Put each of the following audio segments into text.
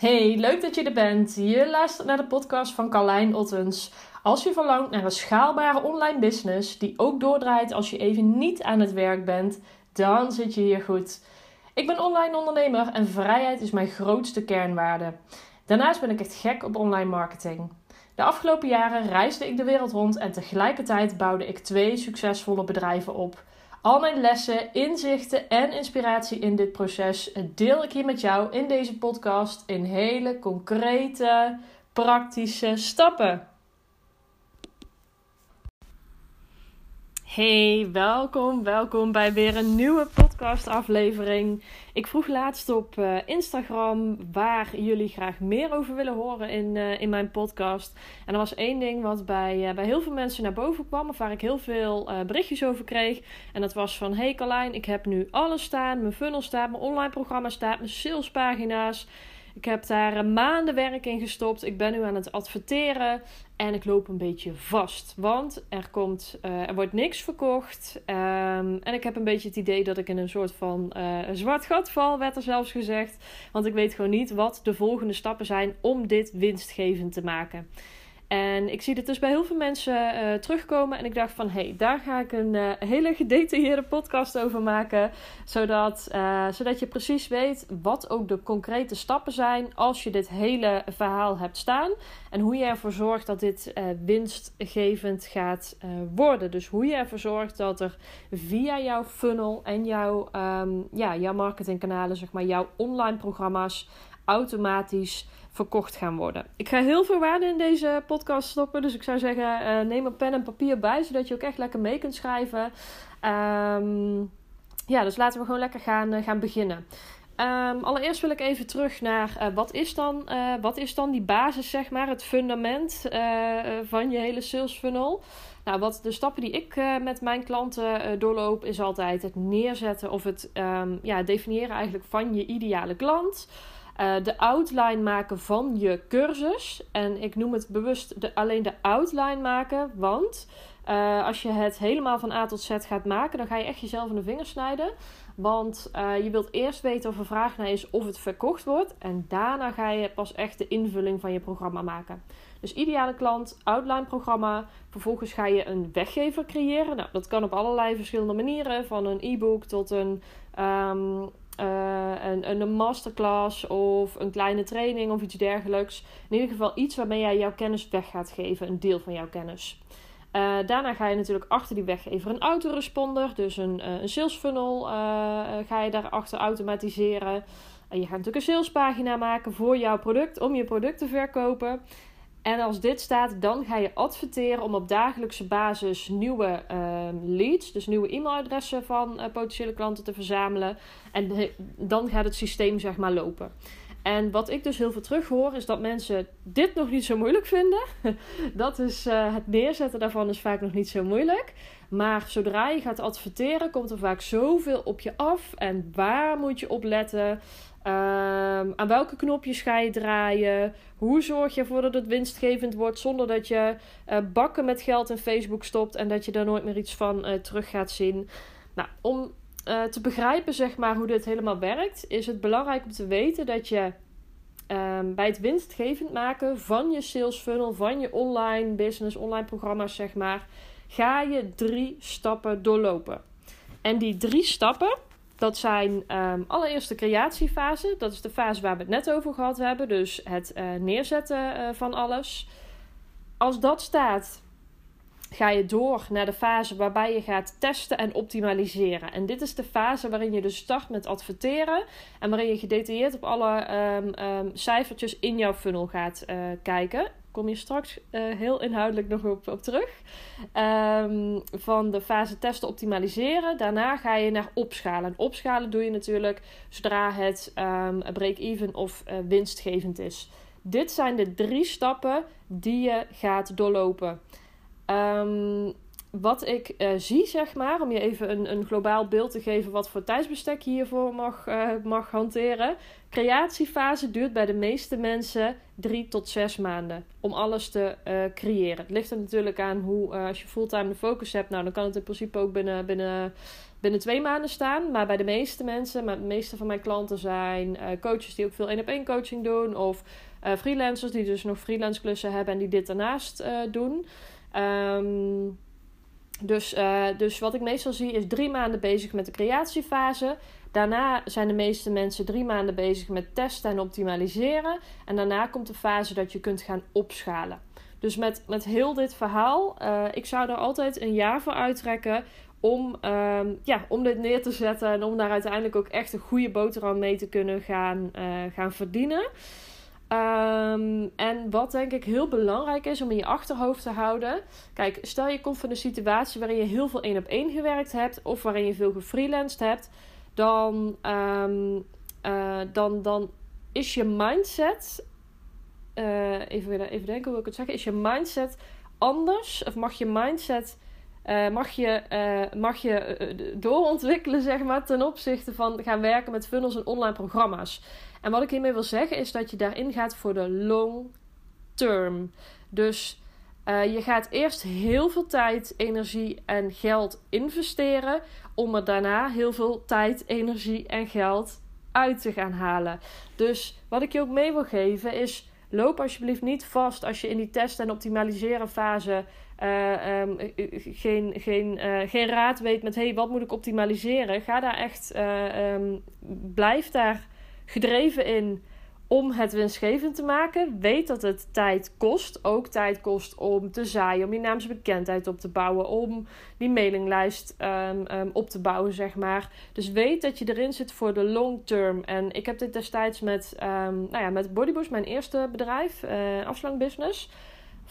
Hey, leuk dat je er bent. Je luistert naar de podcast van Carlijn Ottens. Als je verlangt naar een schaalbare online business die ook doordraait als je even niet aan het werk bent, dan zit je hier goed. Ik ben online ondernemer en vrijheid is mijn grootste kernwaarde. Daarnaast ben ik echt gek op online marketing. De afgelopen jaren reisde ik de wereld rond en tegelijkertijd bouwde ik twee succesvolle bedrijven op. Al mijn lessen, inzichten en inspiratie in dit proces deel ik hier met jou in deze podcast in hele concrete, praktische stappen. Hey, welkom, welkom bij weer een nieuwe podcastaflevering. Ik vroeg laatst op uh, Instagram waar jullie graag meer over willen horen in, uh, in mijn podcast. En er was één ding wat bij, uh, bij heel veel mensen naar boven kwam, of waar ik heel veel berichtjes over kreeg. En dat was van: Hey Carlijn, ik heb nu alles staan. Mijn funnel staat, mijn online programma staat, mijn salespagina's. Ik heb daar maanden werk in gestopt. Ik ben nu aan het adverteren. En ik loop een beetje vast. Want er, komt, uh, er wordt niks verkocht. Um, en ik heb een beetje het idee dat ik in een soort van uh, zwart gat val, werd er zelfs gezegd. Want ik weet gewoon niet wat de volgende stappen zijn om dit winstgevend te maken. En ik zie dit dus bij heel veel mensen uh, terugkomen. En ik dacht van, hé, hey, daar ga ik een uh, hele gedetailleerde podcast over maken. Zodat, uh, zodat je precies weet wat ook de concrete stappen zijn als je dit hele verhaal hebt staan. En hoe je ervoor zorgt dat dit winstgevend gaat worden. Dus hoe je ervoor zorgt dat er via jouw funnel en jouw, um, ja, jouw marketingkanalen, zeg maar, jouw online programma's automatisch verkocht gaan worden. Ik ga heel veel waarde in deze podcast stoppen. Dus ik zou zeggen, uh, neem een pen en papier bij, zodat je ook echt lekker mee kunt schrijven. Um, ja, dus laten we gewoon lekker gaan, uh, gaan beginnen. Um, allereerst wil ik even terug naar uh, wat, is dan, wat is dan die basis, zeg maar, het fundament van je hele sales funnel. Nou, wat de stappen die ik met mijn klanten doorloop, is altijd het neerzetten of het um, ja, definiëren eigenlijk van je ideale klant. Uh, de outline maken van je cursus. En ik noem het bewust de, alleen de outline maken, want uh, als je het helemaal van A tot Z gaat maken, dan ga je echt jezelf in de vingers snijden. Want uh, je wilt eerst weten of er vraag naar is of het verkocht wordt. En daarna ga je pas echt de invulling van je programma maken. Dus ideale klant, outline programma. Vervolgens ga je een weggever creëren. Nou, dat kan op allerlei verschillende manieren. Van een e-book tot een uh, een, een masterclass of een kleine training of iets dergelijks. In ieder geval iets waarmee jij jouw kennis weg gaat geven, een deel van jouw kennis. Uh, daarna ga je natuurlijk achter die weggever een autoresponder, dus een, uh, een sales funnel ga je daarachter automatiseren. je gaat natuurlijk een salespagina maken voor jouw product om je product te verkopen. En als dit staat, dan ga je adverteren om op dagelijkse basis nieuwe leads, dus nieuwe e-mailadressen van uh, potentiële klanten te verzamelen. En dan gaat het systeem zeg maar lopen. En wat ik dus heel veel terug hoor, is dat mensen dit nog niet zo moeilijk vinden. dat is uh, het neerzetten daarvan is vaak nog niet zo moeilijk. Maar zodra je gaat adverteren, komt er vaak zoveel op je af. En waar moet je op letten? Um, aan welke knopjes ga je draaien? Hoe zorg je ervoor dat het winstgevend wordt zonder dat je uh, bakken met geld in Facebook stopt en dat je daar nooit meer iets van uh, terug gaat zien? Nou, om uh, te begrijpen zeg maar, hoe dit helemaal werkt, is het belangrijk om te weten dat je um, bij het winstgevend maken van je sales funnel, van je online business, online programma's, zeg maar, ga je drie stappen doorlopen. En die drie stappen dat zijn um, allereerst de creatiefase. Dat is de fase waar we het net over gehad hebben. Dus het uh, neerzetten uh, van alles. Als dat staat, ga je door naar de fase waarbij je gaat testen en optimaliseren. En dit is de fase waarin je dus start met adverteren. En waarin je gedetailleerd op alle um, um, cijfertjes in jouw funnel gaat uh, kijken kom je straks uh, heel inhoudelijk nog op, op terug. Um, van de fase testen optimaliseren. Daarna ga je naar opschalen. En opschalen doe je natuurlijk zodra het um, break-even of uh, winstgevend is. Dit zijn de drie stappen die je gaat doorlopen. Um, wat ik eh, zie, zeg maar, om je even een, een globaal beeld te geven wat voor tijdsbestek je hiervoor mag, uh, mag hanteren. Creatiefase duurt bij de meeste mensen drie tot zes maanden om alles te uh, creëren. Het ligt er natuurlijk aan hoe, als je fulltime de focus hebt, nou dan kan het in principe ook binnen, binnen, binnen twee maanden staan. Maar bij de meeste mensen, maar de meeste van mijn klanten zijn coaches die ook veel één op één coaching doen of freelancers die dus nog freelance klussen hebben en die dit daarnaast doen. Um, dus, uh, dus wat ik meestal zie is drie maanden bezig met de creatiefase. Daarna zijn de meeste mensen drie maanden bezig met testen en optimaliseren. En daarna komt de fase dat je kunt gaan opschalen. Dus met, met heel dit verhaal, uh, ik zou er altijd een jaar voor uittrekken om, uh, ja, om dit neer te zetten. En om daar uiteindelijk ook echt een goede boterham mee te kunnen gaan, uh, gaan verdienen. Ehm, en wat denk ik heel belangrijk is om in je achterhoofd te houden. Kijk, stel je komt van een situatie waarin je heel veel één op één gewerkt hebt. Of waarin je veel gefreelanced hebt. Dan, um, uh, dan, dan is je mindset. Uh, even, even denken hoe ik het zeggen. Is je mindset anders? Of mag je mindset. Uh, mag je, mag je doorontwikkelen, zeg maar, ten opzichte van gaan werken met funnels en online programma's. En wat ik hiermee wil zeggen is dat je daarin gaat voor de long term. Dus uh, je gaat eerst heel veel tijd, energie en geld investeren. Om er daarna heel veel tijd, energie en geld uit te gaan halen. Dus wat ik je ook mee wil geven is. Loop alsjeblieft niet vast als je in die test- en optimaliseren fase uh, um, geen, geen, uh, geen raad weet met hey, wat moet ik optimaliseren. Ga daar echt, um, blijf daar gedreven in om het winstgevend te maken. Weet dat het tijd kost. Ook tijd kost om te zaaien, om je naamsbekendheid op te bouwen, om die mailinglijst um, um, op te bouwen, zeg maar. Dus weet dat je erin zit voor de long term. En ik heb dit destijds met, um, nou ja, met Bodyboost, mijn eerste bedrijf, uh, afslangbusiness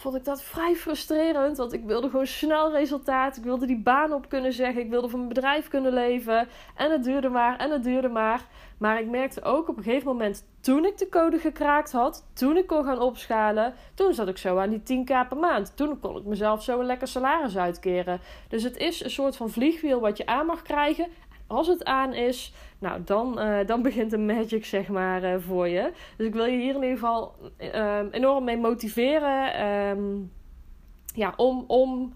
vond ik dat vrij frustrerend. Want ik wilde gewoon snel resultaat. Ik wilde die baan op kunnen zeggen. Ik wilde van mijn bedrijf kunnen leven. En het duurde maar en het duurde maar. Maar ik merkte ook op een gegeven moment, toen ik de code gekraakt had, toen ik kon gaan opschalen, toen zat ik zo aan die 10k per maand. Toen kon ik mezelf zo een lekker salaris uitkeren. Dus het is een soort van vliegwiel wat je aan mag krijgen. Als het aan is, nou, dan, uh, dan begint de magic, zeg maar, uh, voor je. Dus ik wil je hier in ieder geval uh, enorm mee motiveren. Um, ja, om, om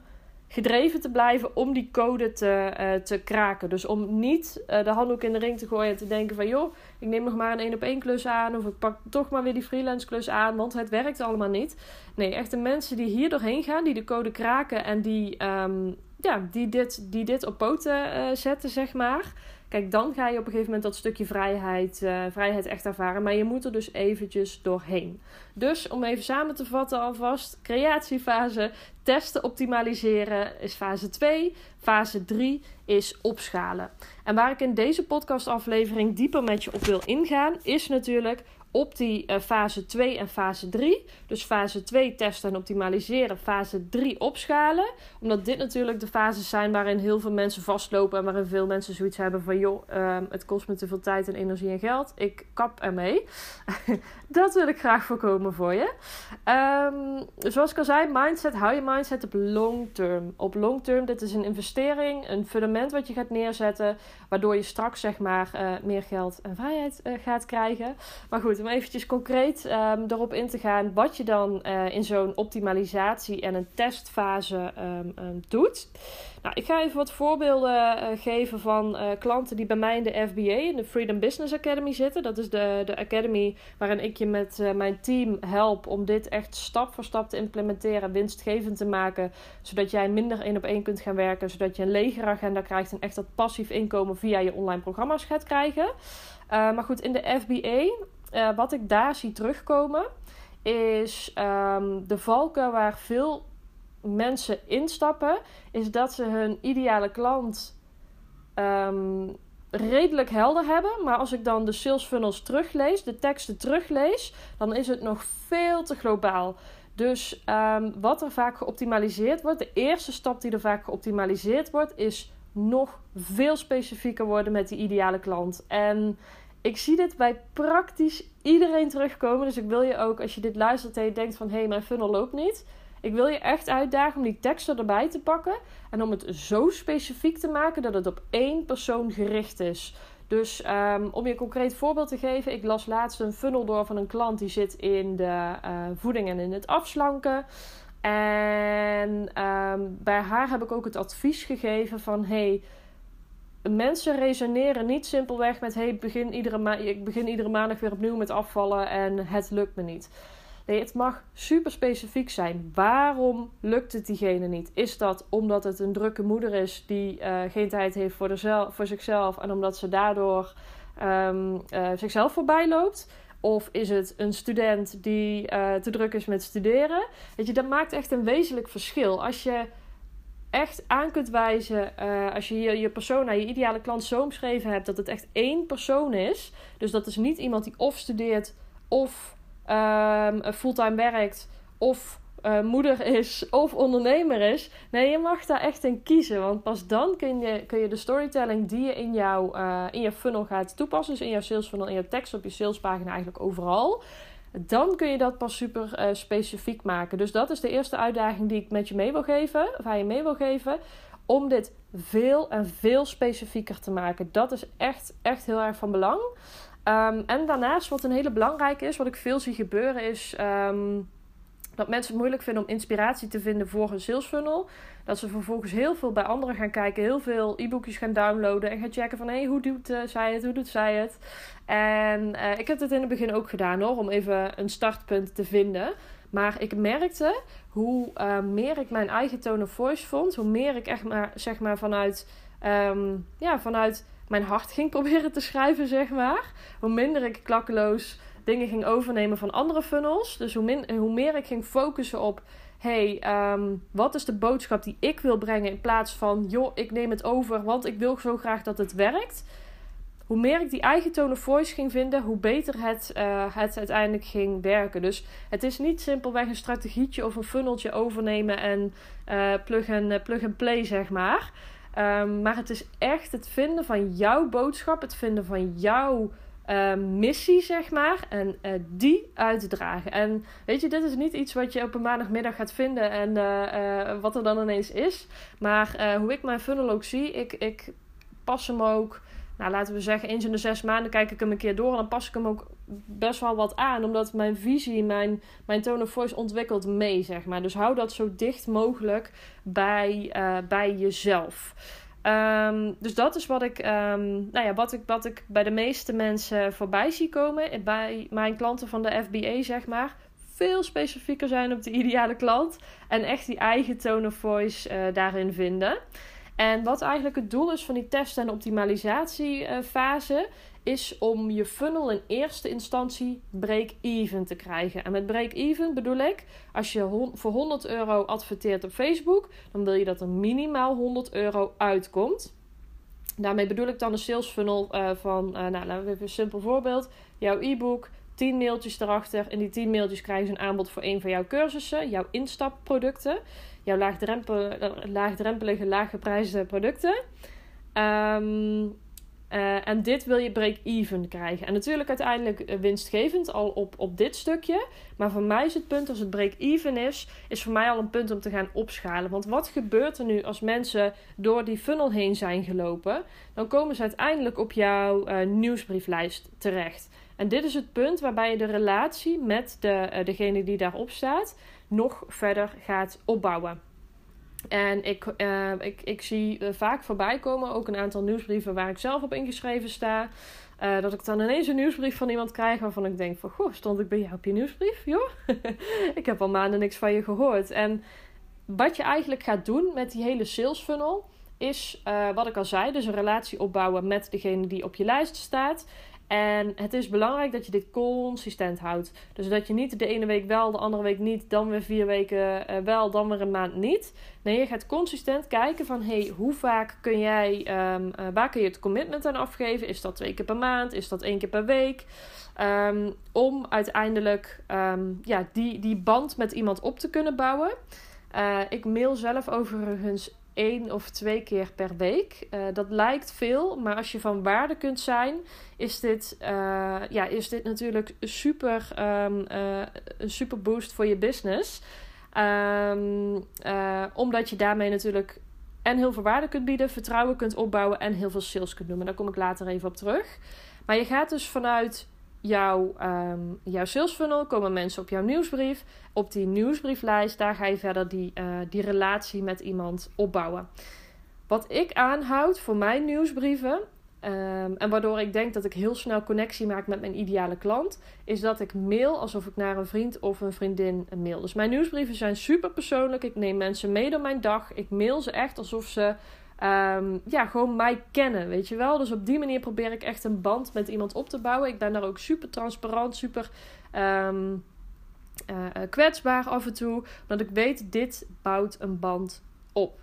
gedreven te blijven om die code te, uh, te kraken. Dus om niet de handdoek in de ring te gooien en te denken van... joh, ik neem nog maar een één op één klus aan... of ik pak toch maar weer die freelance klus aan... want het werkt allemaal niet. Nee, echt de mensen die hier doorheen gaan, die de code kraken... en die, um, ja, die, dit, die dit op poten uh, zetten, zeg maar... Kijk, dan ga je op een gegeven moment dat stukje vrijheid, uh, vrijheid echt ervaren. Maar je moet er dus eventjes doorheen. Dus om even samen te vatten alvast. Creatiefase, testen, optimaliseren is fase 2. Fase 3 is opschalen. En waar ik in deze podcastaflevering dieper met je op wil ingaan, is natuurlijk op die uh, fase 2 en fase 3. Dus fase 2 testen en optimaliseren, fase 3 opschalen. Omdat dit natuurlijk de fases zijn waarin heel veel mensen vastlopen en waarin veel mensen zoiets hebben van joh, um, het kost me te veel tijd en energie en geld. Ik kap ermee. dat wil ik graag voorkomen voor je. Um, zoals ik al zei, mindset, hou je mindset op long term. Op long term, dit is een investering, een fundament wat je gaat neerzetten, waardoor je straks zeg maar uh, meer geld en vrijheid uh, gaat krijgen. Maar goed, om eventjes concreet um, erop in te gaan wat je dan uh, in zo'n optimalisatie en een testfase um, um, doet. Nou, ik ga even wat voorbeelden uh, geven van uh, klanten die bij mij in de FBA, in de Freedom Business Academy zitten. Dat is de, de academy waarin ik je met mijn team help om dit echt stap voor stap te implementeren, winstgevend te maken. Zodat jij minder één op één kunt gaan werken, zodat je een legere agenda krijgt en echt dat passief inkomen via je online programma's gaat krijgen. maar goed, in de FBA uh, wat ik daar zie terugkomen, is um, de valken waar veel mensen instappen, is dat ze hun ideale klant um, redelijk helder hebben. Maar als ik dan de sales funnels teruglees, de teksten teruglees, dan is het nog veel te globaal. Dus um, wat er vaak geoptimaliseerd wordt, de eerste stap die er vaak geoptimaliseerd wordt, is nog veel specifieker worden met die ideale klant. En ik zie dit bij praktisch iedereen terugkomen. Dus ik wil je ook, als je dit luistert en je denkt van... hé, hey, mijn funnel loopt niet. Ik wil je echt uitdagen om die teksten erbij te pakken en om het zo specifiek te maken dat het op één persoon gericht is. Dus um, om je een concreet voorbeeld te geven, ik las laatst een funnel door van een klant die zit in de uh, voeding en in het afslanken. En um, bij haar heb ik ook het advies gegeven van hey, mensen resoneren niet simpelweg met hey, begin iedere ma ik begin iedere maandag weer opnieuw met afvallen en het lukt me niet. Nee, het mag super specifiek zijn. Waarom lukt het diegene niet? Is dat omdat het een drukke moeder is die uh, geen tijd heeft voor, voor zichzelf en omdat ze daardoor um, uh, zichzelf voorbij loopt? Of is het een student die uh, te druk is met studeren? Weet je, dat maakt echt een wezenlijk verschil. Als je echt aan kunt wijzen, als je je, je persona, je ideale klant zo omschreven hebt, dat het echt één persoon is. Dus dat is niet iemand die of studeert of um, fulltime werkt of uh, moeder is of ondernemer is. Nee, je mag daar echt in kiezen. Want pas dan kun je, kun je de storytelling die je in, jouw uh, in je funnel gaat toepassen, dus in jouw sales funnel, in je tekst op je salespagina, eigenlijk overal. Dan kun je dat pas super uh, specifiek maken. Dus dat is de eerste uitdaging die ik met je mee wil geven, of je mee wil geven. Om dit veel en veel specifieker te maken. Dat is echt, echt heel erg van belang. Um, en daarnaast, wat een hele belangrijke is, wat ik veel zie gebeuren, is um, dat mensen het moeilijk vinden om inspiratie te vinden voor een sales funnel. Dat ze vervolgens heel veel bij anderen gaan kijken, heel veel e-boekjes gaan downloaden en gaan checken van hé, hey, hoe doet uh, zij het, hoe doet zij het. En uh, ik heb het in het begin ook gedaan hoor, om even een startpunt te vinden. Maar ik merkte hoe uh, meer ik mijn eigen tone of voice vond, hoe meer ik echt maar, zeg maar, vanuit, um, ja, vanuit mijn hart ging proberen te schrijven, zeg maar. Hoe minder ik klakkeloos dingen ging overnemen van andere funnels. Dus hoe, min, hoe meer ik ging focussen op... hey, um, wat is de boodschap die ik wil brengen... in plaats van, joh, ik neem het over... want ik wil zo graag dat het werkt... Hoe meer ik die eigen tone of voice ging vinden, hoe beter het, uh, het uiteindelijk ging werken. Dus het is niet simpelweg een strategietje of een funneltje overnemen en uh, plug, and, plug and play, zeg maar. Um, maar het is echt het vinden van jouw boodschap, het vinden van jouw uh, missie, zeg maar. En uh, die uitdragen. En weet je, dit is niet iets wat je op een maandagmiddag gaat vinden en uh, wat er dan ineens is. Maar hoe ik mijn funnel ook zie, ik, ik pas hem ook. Nou, laten we zeggen, eens in de zes maanden kijk ik hem een keer door. En dan pas ik hem ook best wel wat aan. Omdat mijn visie, mijn, mijn tone of voice ontwikkelt mee, zeg maar. Dus hou dat zo dicht mogelijk bij, bij jezelf. Um, dus dat is wat ik, um, nou ja, wat, ik, wat ik bij de meeste mensen voorbij zie komen. Bij mijn klanten van de FBA, zeg maar. Veel specifieker zijn op de ideale klant. En echt die eigen tone of voice uh, daarin vinden. En wat eigenlijk het doel is van die test- en optimalisatiefase, is om je funnel in eerste instantie break-even te krijgen. En met break-even bedoel ik, als je voor 100 euro adverteert op Facebook, dan wil je dat er minimaal 100 euro uitkomt. Daarmee bedoel ik dan een sales funnel uh, van, uh, nou laten we even een simpel voorbeeld. Jouw e-book, 10 mailtjes erachter. In die 10 mailtjes krijgen ze een aanbod voor een van jouw cursussen, jouw instapproducten jouw laagdrempel, laagdrempelige, laaggeprijsde producten. Um, uh, en dit wil je break-even krijgen. En natuurlijk uiteindelijk eh, winstgevend al op, op dit stukje. Maar voor mij is het punt als het break-even is, is voor mij al een punt om te gaan opschalen. Want wat gebeurt er nu als mensen door die funnel heen zijn gelopen? Dan komen ze uiteindelijk op jouw uh, nieuwsbrieflijst terecht. En dit is het punt waarbij je de relatie met de, degene die daarop staat nog verder gaat opbouwen. En ik, uh, ik, ik zie uh, vaak voorbij komen ook een aantal nieuwsbrieven waar ik zelf op ingeschreven sta. Uh, dat ik dan ineens een nieuwsbrief van iemand krijg waarvan ik denk van... Goh, stond ik bij jou op je nieuwsbrief? Joh, ik heb al maanden niks van je gehoord. En wat je eigenlijk gaat doen met die hele sales funnel... is wat ik al zei, dus een relatie opbouwen met degene die op je lijst staat... En het is belangrijk dat je dit consistent houdt. Dus dat je niet de ene week wel, de andere week niet, dan weer vier weken uh, wel, dan weer een maand niet. Nee, je gaat consistent kijken van hey, hoe vaak kun jij, um, uh, waar kun je het commitment aan afgeven? Is dat twee keer per maand? Is dat één keer per week? Um, om uiteindelijk um, ja, die, die band met iemand op te kunnen bouwen. Uh, ik mail zelf overigens één of twee keer per week. Uh, dat lijkt veel, maar als je van waarde kunt zijn, is dit, uh, ja, is dit natuurlijk super, um, uh, een super boost voor je business. Um, omdat je daarmee natuurlijk en heel veel waarde kunt bieden, vertrouwen kunt opbouwen en heel veel sales kunt doen. Maar daar kom ik later even op terug. Maar je gaat dus vanuit jouw, um, jouw sales funnel komen mensen op jouw nieuwsbrief. Op die nieuwsbrieflijst, daar ga je verder die, uh, die relatie met iemand opbouwen. Wat ik aanhoud voor mijn nieuwsbrieven, um, en waardoor ik denk dat ik heel snel connectie maak met mijn ideale klant, is dat ik mail alsof ik naar een vriend of een vriendin mail. Dus mijn nieuwsbrieven zijn super persoonlijk. Ik neem mensen mee door mijn dag. Ik mail ze echt alsof ze um, ja, gewoon mij kennen, weet je wel. Dus op die manier probeer ik echt een band met iemand op te bouwen. Ik ben daar ook super transparant, super um, uh, kwetsbaar af en toe. Omdat ik weet, dit bouwt een band op.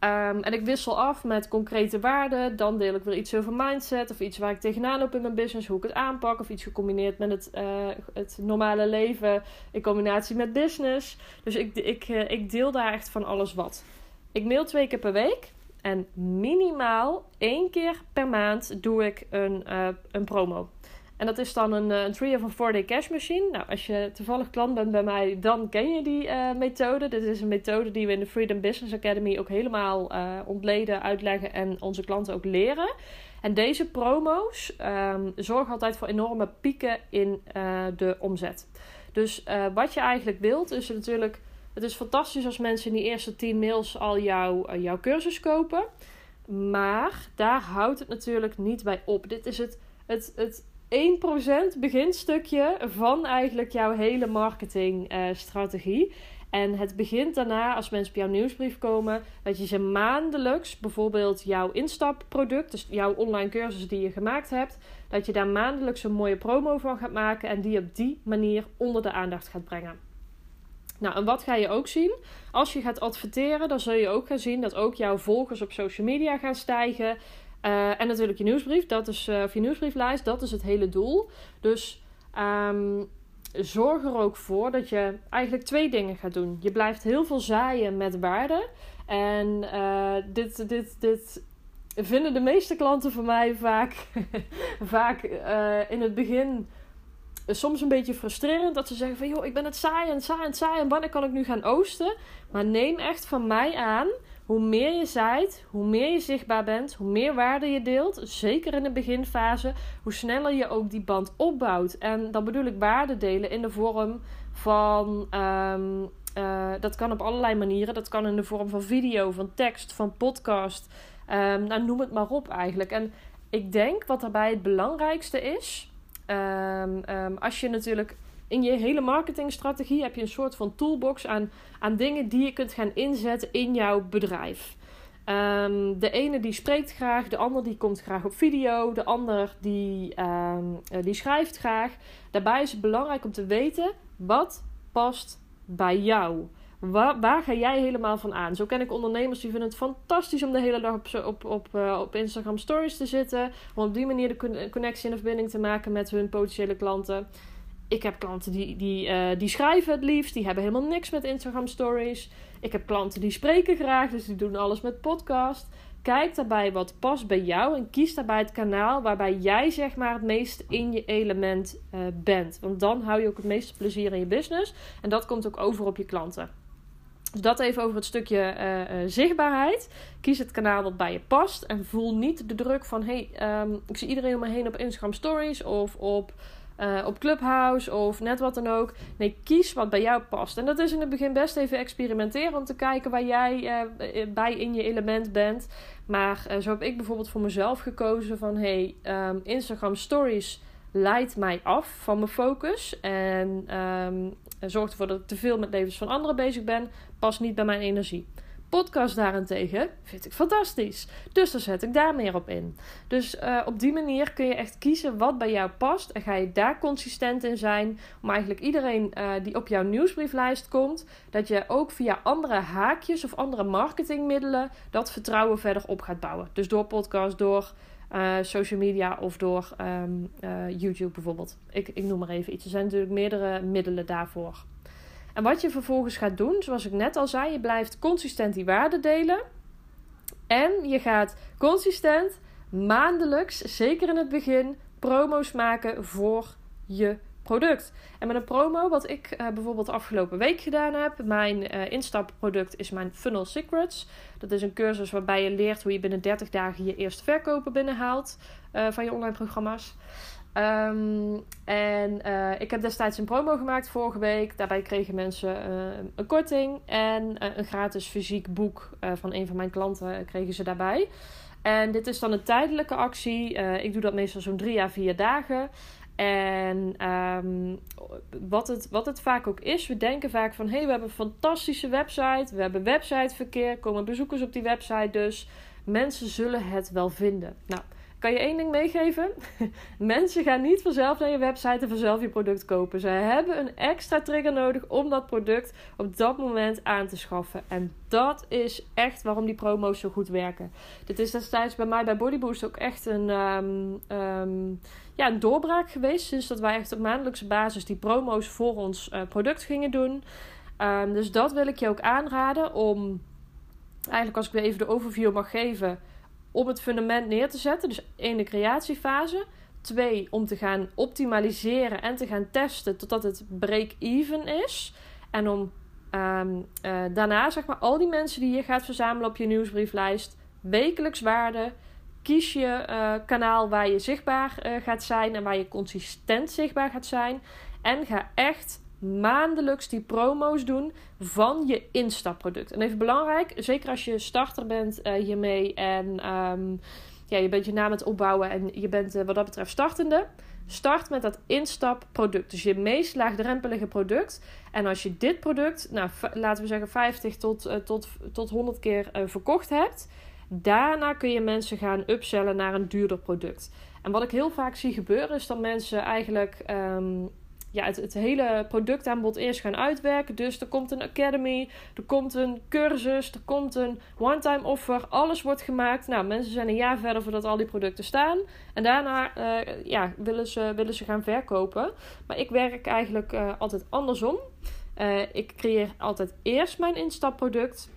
Um, en ik wissel af met concrete waarden. Dan deel ik weer iets over mindset. Of iets waar ik tegenaan loop in mijn business. Hoe ik het aanpak. Of iets gecombineerd met het, uh, het normale leven. In combinatie met business. Dus ik, ik, ik deel daar echt van alles wat. Ik mail twee keer per week. En minimaal één keer per maand doe ik een, uh, een promo. En dat is dan een, eh, een 3 of een 4-day cash machine. Nou, als je toevallig klant bent bij mij, dan ken je die uh, methode. Dit is een methode die we in de Freedom Business Academy ook helemaal ontleden, uitleggen en onze klanten ook leren. En deze promo's um, zorgen altijd voor enorme pieken in de omzet. Dus wat je eigenlijk wilt, is natuurlijk het is fantastisch als mensen in die eerste 10 mails al jouw, uh, jouw cursus kopen. Maar daar houdt het natuurlijk niet bij op. Dit is het, het, het 1% beginstukje van eigenlijk jouw hele marketingstrategie. Uh, en het begint daarna, als mensen op jouw nieuwsbrief komen, dat je ze maandelijks, bijvoorbeeld jouw instapproduct, dus jouw online cursus die je gemaakt hebt, dat je daar maandelijks een mooie promo van gaat maken en die op die manier onder de aandacht gaat brengen. Nou, en wat ga je ook zien? Als je gaat adverteren, dan zul je ook gaan zien dat ook jouw volgers op social media gaan stijgen. Uh, en natuurlijk je nieuwsbrief, dat is, uh, of je nieuwsbrieflijst, dat is het hele doel. Dus um, zorg er ook voor dat je eigenlijk twee dingen gaat doen. Je blijft heel veel zaaien met waarde. En uh, dit, dit, dit vinden de meeste klanten van mij vaak, vaak in het begin soms een beetje frustrerend dat ze zeggen van joh, ik ben het saai en saai en saai en wanneer kan ik nu gaan oosten? Maar neem echt van mij aan, hoe meer je zaait, hoe meer je zichtbaar bent, hoe meer waarde je deelt, zeker in de beginfase, hoe sneller je ook die band opbouwt. En dan bedoel ik waarde delen in de vorm van, um, uh, dat kan op allerlei manieren. Dat kan in de vorm van video, van tekst, van podcast. Um, nou, noem het maar op eigenlijk. En ik denk wat daarbij het belangrijkste is Um, um, als je natuurlijk in je hele marketingstrategie heb je een soort van toolbox aan, aan dingen die je kunt gaan inzetten in jouw bedrijf. Um, de ene die spreekt graag, de ander die komt graag op video, de ander die, uh, die schrijft graag. Daarbij is het belangrijk om te weten wat past bij jou. Waar, ga jij helemaal van aan? Zo ken ik ondernemers die vinden het fantastisch om de hele dag op, op, op, uh, op Instagram Stories te zitten. Om op die manier de connectie en de verbinding te maken met hun potentiële klanten. Ik heb klanten die, die, uh, die schrijven het liefst, die hebben helemaal niks met Instagram Stories. Ik heb klanten die spreken graag, dus die doen alles met podcast. Kijk daarbij wat past bij jou en kies daarbij het kanaal waarbij jij zeg maar het meest in je element uh, bent. Want dan hou je ook het meeste plezier in je business en dat komt ook over op je klanten. Dus dat even over het stukje uh, uh, zichtbaarheid. Kies het kanaal wat bij je past. En voel niet de druk van: hey, um, ik zie iedereen om me heen op Instagram Stories of op, uh, op Clubhouse of net wat dan ook. Nee, kies wat bij jou past. En dat is in het begin best even experimenteren om te kijken waar jij bij in je element bent. Maar zo heb ik bijvoorbeeld voor mezelf gekozen van: hey, um, Instagram Stories leidt mij af van mijn focus. En um, zorgt ervoor dat ik te veel met levens van anderen bezig ben. Past niet bij mijn energie. Podcast daarentegen vind ik fantastisch. Dus dan zet ik daar meer op in. Dus uh, op die manier kun je echt kiezen wat bij jou past. En ga je daar consistent in zijn. Om eigenlijk iedereen uh, die op jouw nieuwsbrieflijst komt. Dat je ook via andere haakjes of andere marketingmiddelen. dat vertrouwen verder op gaat bouwen. Dus door podcast, door uh, social media of door um, uh, YouTube bijvoorbeeld. Ik, ik noem maar even iets. Er zijn natuurlijk meerdere middelen daarvoor. En wat je vervolgens gaat doen, zoals ik net al zei, je blijft consistent die waarden delen. En je gaat consistent maandelijks, zeker in het begin, promo's maken voor je product. En met een promo, wat ik uh, bijvoorbeeld afgelopen week gedaan heb, mijn uh, instapproduct is mijn Funnel Secrets. Dat is een cursus waarbij je leert hoe je binnen 30 dagen je eerste verkopen binnenhaalt uh, van je online programma's. Um, en ik heb destijds een promo gemaakt vorige week. Daarbij kregen mensen een korting en een gratis fysiek boek van een van mijn klanten kregen ze daarbij. En dit is dan een tijdelijke actie. ik doe dat meestal zo'n drie à vier dagen. En um, wat, het, wat het vaak ook is, we denken vaak van: hé, hey, we hebben een fantastische website, we hebben websiteverkeer, komen bezoekers op die website, dus mensen zullen het wel vinden. Nou, kan je één ding meegeven? Mensen gaan niet vanzelf naar je website en vanzelf je product kopen. Ze hebben een extra trigger nodig om dat product op dat moment aan te schaffen. En dat is echt waarom die promo's zo goed werken. Dit is destijds bij mij bij Bodyboost ook echt een, um, um, ja, een doorbraak geweest. Sinds dat wij echt op maandelijkse basis die promo's voor ons uh, product gingen doen. Um, dus dat wil ik je ook aanraden om, eigenlijk als ik weer even de overview mag geven om het fundament neer te zetten. Dus in de creatiefase. Twee, om te gaan optimaliseren en te gaan testen totdat het break-even is. En om um, uh, daarna, zeg maar, al die mensen die je gaat verzamelen op je nieuwsbrieflijst, wekelijks waarde. Kies je uh, kanaal waar je zichtbaar uh, gaat zijn en waar je consistent zichtbaar gaat zijn. En ga echt maandelijks die promo's doen van je instapproduct. En even belangrijk, zeker als je starter bent uh, hiermee en um, ja, je bent je naam aan het opbouwen en je bent uh, wat dat betreft startende. Start met dat instapproduct. Dus je meest laagdrempelige product. En als je dit product, nou, laten we zeggen 50 tot, uh, tot, tot 100 keer verkocht hebt. Daarna kun je mensen gaan upsellen naar een duurder product. En wat ik heel vaak zie gebeuren is dat mensen eigenlijk um, ja, het, het hele productaanbod eerst gaan uitwerken. Dus er komt een academy, er komt een cursus, er komt een one-time offer. Alles wordt gemaakt. Nou, mensen zijn een jaar verder voordat al die producten staan. En daarna uh, ja, willen, ze, willen ze gaan verkopen. Maar ik werk eigenlijk uh, altijd andersom. Uh, ik creëer altijd eerst mijn instapproduct.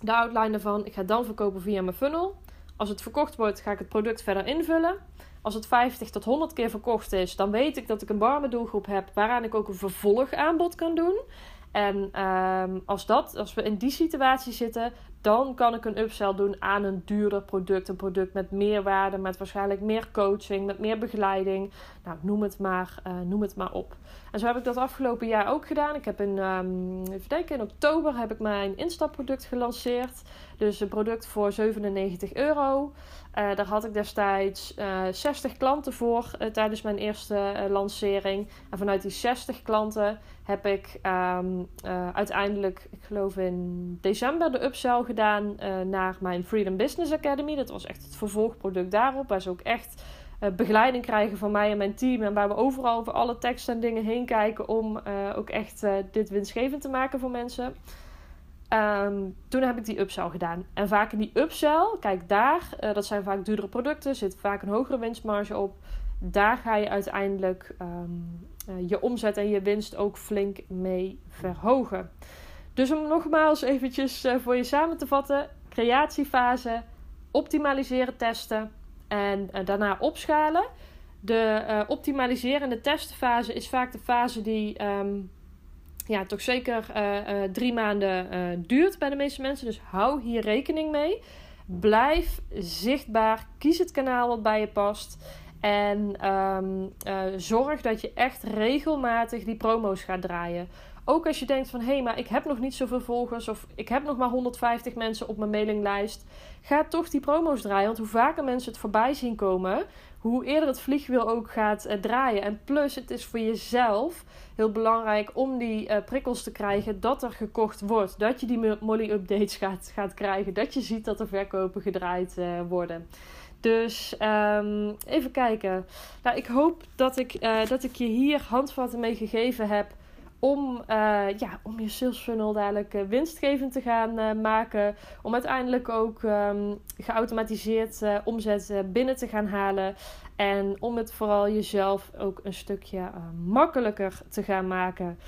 De outline ervan. Ik ga dan verkopen via mijn funnel. Als het verkocht wordt, ga ik het product verder invullen. Als het 50 tot 100 keer verkocht is, dan weet ik dat ik een warme doelgroep heb waaraan ik ook een vervolgaanbod kan doen. En um, als, dat, als we in die situatie zitten, dan kan ik een upsell doen aan een duurder product. Een product met meer waarde, met waarschijnlijk meer coaching, met meer begeleiding. Nou, noem het maar, uh, noem het maar op. En zo heb ik dat afgelopen jaar ook gedaan. Ik heb in, um, even in oktober heb ik mijn instapproduct gelanceerd. Dus een product voor 97 euro. Uh, daar had ik destijds uh, eh, 60 klanten voor tijdens mijn eerste lancering. En vanuit die 60 klanten heb ik um, uiteindelijk, ik geloof in december, de upsell gedaan naar mijn Freedom Business Academy. Dat was echt het vervolgproduct daarop, waar ze ook echt begeleiding krijgen van mij en mijn team. En waar we overal over alle teksten en dingen heen kijken om ook echt dit winstgevend te maken voor mensen. Um, toen heb ik die upsell gedaan. En vaak in die upsell, kijk daar, dat zijn vaak duurdere producten, zit vaak een hogere winstmarge op. Daar ga je uiteindelijk uh, je omzet en je winst ook flink mee verhogen. Dus om nogmaals eventjes voor je samen te vatten: creatiefase, optimaliseren, testen en daarna opschalen. De optimaliserende testfase is vaak de fase die um, ja, toch zeker uh, uh, drie maanden uh, duurt bij de meeste mensen. Dus hou hier rekening mee. Blijf zichtbaar. Kies het kanaal wat bij je past. En um, zorg dat je echt regelmatig die promo's gaat draaien. Ook als je denkt van hé, hey, maar ik heb nog niet zoveel volgers of ik heb nog maar 150 mensen op mijn mailinglijst. Ga toch die promo's draaien. Want hoe vaker mensen het voorbij zien komen, hoe eerder het vliegwiel ook gaat uh, draaien. En plus, het is voor jezelf heel belangrijk om die uh, prikkels te krijgen dat er gekocht wordt. Dat je die Molly-updates gaat, gaat krijgen. Dat je ziet dat er verkopen gedraaid worden. Dus um, even kijken. Nou, ik hoop dat ik, dat ik je hier handvatten mee gegeven heb om, uh, ja, om je sales funnel dadelijk uh, winstgevend te gaan maken. Om uiteindelijk ook um, geautomatiseerd omzet binnen te gaan halen. En om het vooral jezelf ook een stukje makkelijker te gaan maken.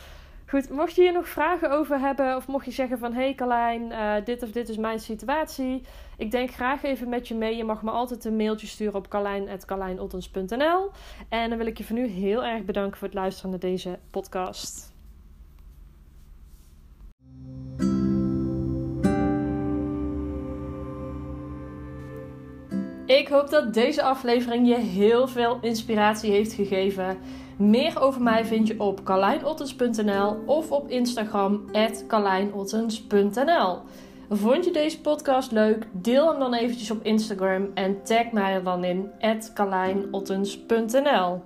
Goed, mocht je hier nog vragen over hebben, of mocht je zeggen van hé hey Carlijn, uh, dit of dit is mijn situatie. Ik denk graag even met je mee. Je mag me altijd een mailtje sturen op carlijn.carlijnottens.nl. En dan wil ik je voor nu heel erg bedanken voor het luisteren naar deze podcast. Ik hoop dat deze aflevering je heel veel inspiratie heeft gegeven. Meer over mij vind je op carlijnottens.nl of op Instagram carlijnottens.nl. Vond je deze podcast leuk? Deel hem dan eventjes op Instagram en tag mij er dan in carlijnottens.nl.